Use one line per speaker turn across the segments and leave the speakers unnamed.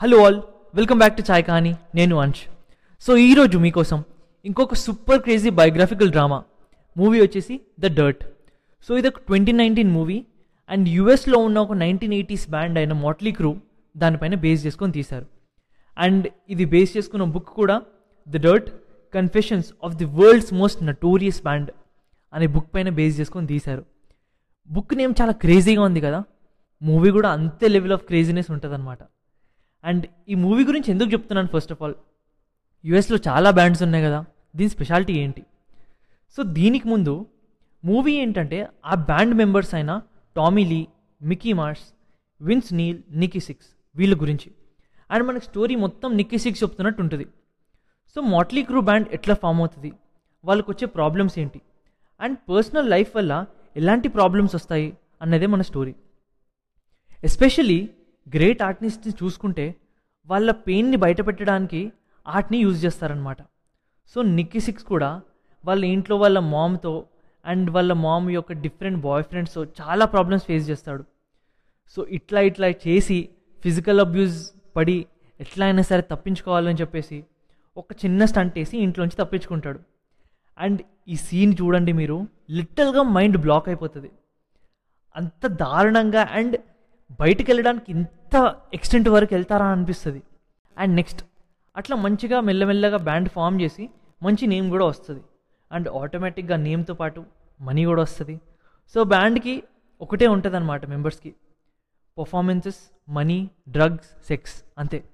Hello all welcome back to chai కానీ నేను Ansh so ఈరోజు మీకోసం ఇంకొక super crazy biographical drama movie వచ్చేసి ద డర్ట్ సో ఇది ఒక ట్వంటీ నైన్టీన్ మూవీ అండ్ యుఎస్లో ఉన్న ఒక నైన్టీన్ ఎయిటీస్ బ్యాండ్ అయిన మోట్లీ క్రూ దానిపైన బేస్ చేసుకొని తీశారు. అండ్ ఇది బేస్ చేసుకున్న బుక్ కూడా the dirt confessions of the world's most notorious band అనే బుక్ పైన బేస్ చేసుకొని తీశారు. బుక్ నేమ్ చాలా క్రేజీగా ఉంది కదా. మూవీ కూడా అంతే లెవెల్ ఆఫ్ క్రేజీనెస్ ఉంటుంది అనమాట అండ్ ఈ మూవీ గురించి ఎందుకు చెప్తున్నాను ఫస్ట్ ఆఫ్ ఆల్ యుఎస్లో చాలా బ్యాండ్స్ ఉన్నాయి కదా దీని స్పెషాలిటీ ఏంటి? సో దీనికి ముందు మూవీ ఏంటంటే ఆ బ్యాండ్ మెంబర్స్ అయిన Tommy Lee Mickey Mars Vince Neil Nikki Sixx వీళ్ళ గురించి. అండ్ మనకి స్టోరీ మొత్తం నిక్కీ సిక్స్ చెప్తున్నట్టు ఉంటుంది. సో మాట్లీ క్రూ బ్యాండ్ ఎట్లా ఫామ్ అవుతుంది? వాళ్ళకి వచ్చే ప్రాబ్లమ్స్ ఏంటి? అండ్ పర్సనల్ లైఫ్ వల్ల ఎలాంటి ప్రాబ్లమ్స్ వస్తాయి? అన్నదే మన స్టోరీ ఎస్పెషలీ గ్రేట్ ఆర్టిస్ట్ని చూసుకుంటే వాళ్ళ పెయిన్ని బయటపెట్టడానికి ఆర్ట్ని యూజ్ చేస్తారనమాట సో నిక్కీ సిక్స్ కూడా వాళ్ళ ఇంట్లో వాళ్ళ మామ్తో అండ్ వాళ్ళ మామ్ యొక్క డిఫరెంట్ బాయ్ ఫ్రెండ్స్తో చాలా ప్రాబ్లమ్స్ ఫేస్ చేస్తాడు. సో ఇట్లా ఇట్లా చేసి ఫిజికల్ అబ్యూస్ పడి ఎట్లా అయినా సరే తప్పించుకోవాలని చెప్పేసి ఒక చిన్న స్టంట్ వేసి ఇంట్లోంచి తప్పించుకుంటాడు. అండ్ ఈ సీన్ చూడండి మీరు లిటిల్గా మైండ్ బ్లాక్ అయిపోతుంది. అంత దారుణంగా అండ్ బయటికి వెళ్ళడానికి ఇంత ఎక్స్టెంట్ వరకు వెళ్తారా అనిపిస్తుంది. అండ్ నెక్స్ట్ అట్లా మంచిగా మెల్లమెల్లగా బ్యాండ్ ఫామ్ చేసి మంచి నేమ్ కూడా వస్తుంది. అండ్ ఆటోమేటిక్గా నేమ్తో పాటు మనీ కూడా వస్తుంది. సో బ్యాండ్కి ఒకటే ఉంటుంది అనమాట మెంబర్స్కి పర్ఫార్మెన్సెస్ మనీ డ్రగ్స్ సెక్స్ అంతే.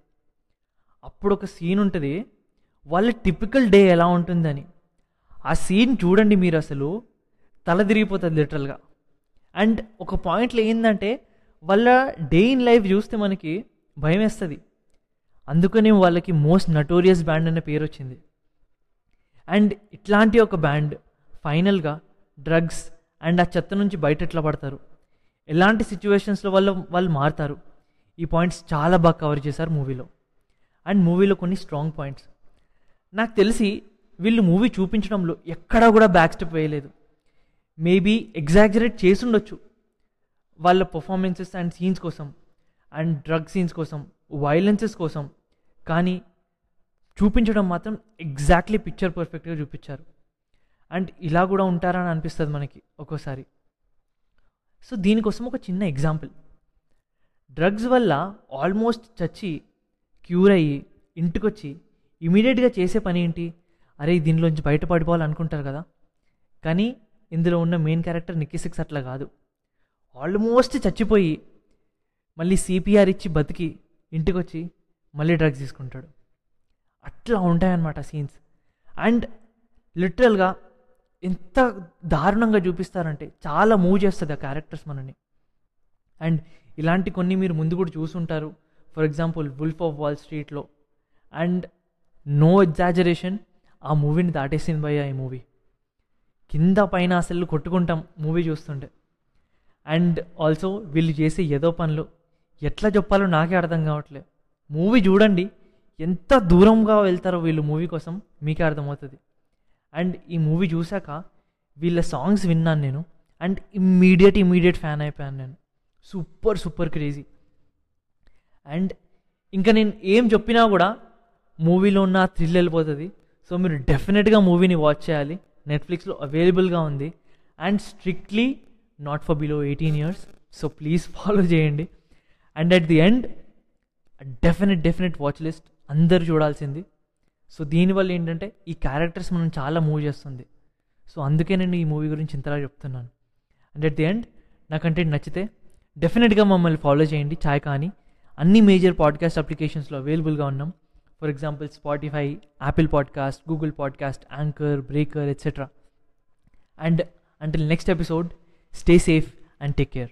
అప్పుడు ఒక సీన్ ఉంటుంది. వాళ్ళ టిపికల్ డే ఎలా ఉంటుందని. ఆ సీన్ చూడండి మీరు అసలు తల తిరిగిపోతుంది లిటరల్గా అండ్ ఒక పాయింట్లో ఏంటంటే వాళ్ళ డే ఇన్ లైఫ్ చూస్తే మనకి భయం వేస్తుంది. అందుకనే వాళ్ళకి మోస్ట్ నటోరియస్ బ్యాండ్ అనే పేరు వచ్చింది. అండ్ ఇట్లాంటి ఒక బ్యాండ్ ఫైనల్గా డ్రగ్స్ అండ్ ఆ చెత్త నుంచి బయట ఎట్లా పడతారు? ఎలాంటి సిచ్యువేషన్స్లో వాళ్ళు వాళ్ళు మారుతారు? ఈ పాయింట్స్ చాలా బాగా కవర్ చేశారు మూవీలో అండ్ మూవీలో కొన్ని స్ట్రాంగ్ పాయింట్స్ నాకు తెలిసి వీళ్ళు మూవీ చూపించడంలో ఎక్కడా కూడా బ్యాక్ స్టెప్ వేయలేదు మేబీ ఎగ్జాగరేట్ చేసుండొచ్చు వాళ్ళ పర్ఫార్మెన్సెస్ అండ్ సీన్స్ కోసం అండ్ డ్రగ్ సీన్స్ కోసం వైలెన్సెస్ కోసం. కానీ చూపించడం మాత్రం ఎగ్జాక్ట్లీ పిక్చర్ పర్ఫెక్ట్గా చూపించారు. అండ్ ఇలా కూడా ఉంటారని అనిపిస్తుంది మనకి ఒక్కోసారి. సో దీనికోసం ఒక చిన్న ఎగ్జాంపుల్ డ్రగ్స్ వల్ల ఆల్మోస్ట్ చచ్చి క్యూర్ అయ్యి ఇంటికొచ్చి ఇమీడియట్గా చేసే పని ఏంటి? అరే దీనిలోంచి బయటపడిపోవాలి అనుకుంటారు కదా. కానీ ఇందులో ఉన్న మెయిన్ క్యారెక్టర్ నిక్కి సిక్స్ అట్లా కాదు. ఆల్మోస్ట్ చచ్చిపోయి మళ్ళీ సిపిఆర్ ఇచ్చి బతికి ఇంటికొచ్చి మళ్ళీ డ్రగ్స్ తీసుకుంటాడు. అట్లా ఉంటాయన్నమాట సీన్స్. అండ్ లిటరల్గా ఎంత దారుణంగా చూపిస్తారంటే చాలా మూవ్ చేస్తుంది ఆ క్యారెక్టర్స్ మనని అండ్ ఇలాంటి కొన్ని మీరు ముందు కూడా చూసుంటారు. For example wolf of wall స్ట్రీట్లో అండ్ నో ఎగ్జాజరేషన్ ఆ మూవీని దాటేసింది భయ్య ఈ మూవీ. కింద పైన అసలు కొట్టుకుంటాం మూవీ చూస్తుంటే. అండ్ ఆల్సో వీళ్ళు చేసే ఏదో పనులు. ఎట్లా చెప్పాలో నాకే అర్థం కావట్లేదు. మూవీ చూడండి. ఎంత దూరంగా వెళ్తారో వీళ్ళు మూవీ కోసం మీకే అర్థమవుతుంది. అండ్ ఈ మూవీ చూశాక వీళ్ళ సాంగ్స్ విన్నాను నేను. అండ్ ఇమ్మీడియట్ ఇమ్మీడియట్ ఫ్యాన్ అయిపోయాను నేను. Super super crazy. అండ్ ఇంకా నేను ఏం చెప్పినా కూడా మూవీలో ఉన్న థ్రిల్ వెళ్ళిపోతుంది. సో మీరు డెఫినెట్గా మూవీని వాచ్ చేయాలి. నెట్ఫ్లిక్స్లో అవైలబుల్గా ఉంది. And strictly not for below eighteen years so please follow చేయండి and at the end definite definite watch list అందరు చూడాల్సింది. సో దీనివల్ల ఏంటంటే ఈ క్యారెక్టర్స్ మనం చాలా మూవ్ చేస్తుంది. సో అందుకే నేను ఈ మూవీ గురించి ఇంతలా చెప్తున్నాను. అండ్ అట్ ది ఎండ్ నా కంటెంట్ నచ్చితే డెఫినెట్గా మమ్మల్ని ఫాలో చేయండి. ఛాయ్ కానీ అన్ని మేజర్ పాడ్కాస్ట్ అప్లికేషన్స్లో అవైలబుల్గా ఉన్నాం. For example Spotify Apple podcast Google podcast anchor breaker etcetera and until next episode stay safe and take care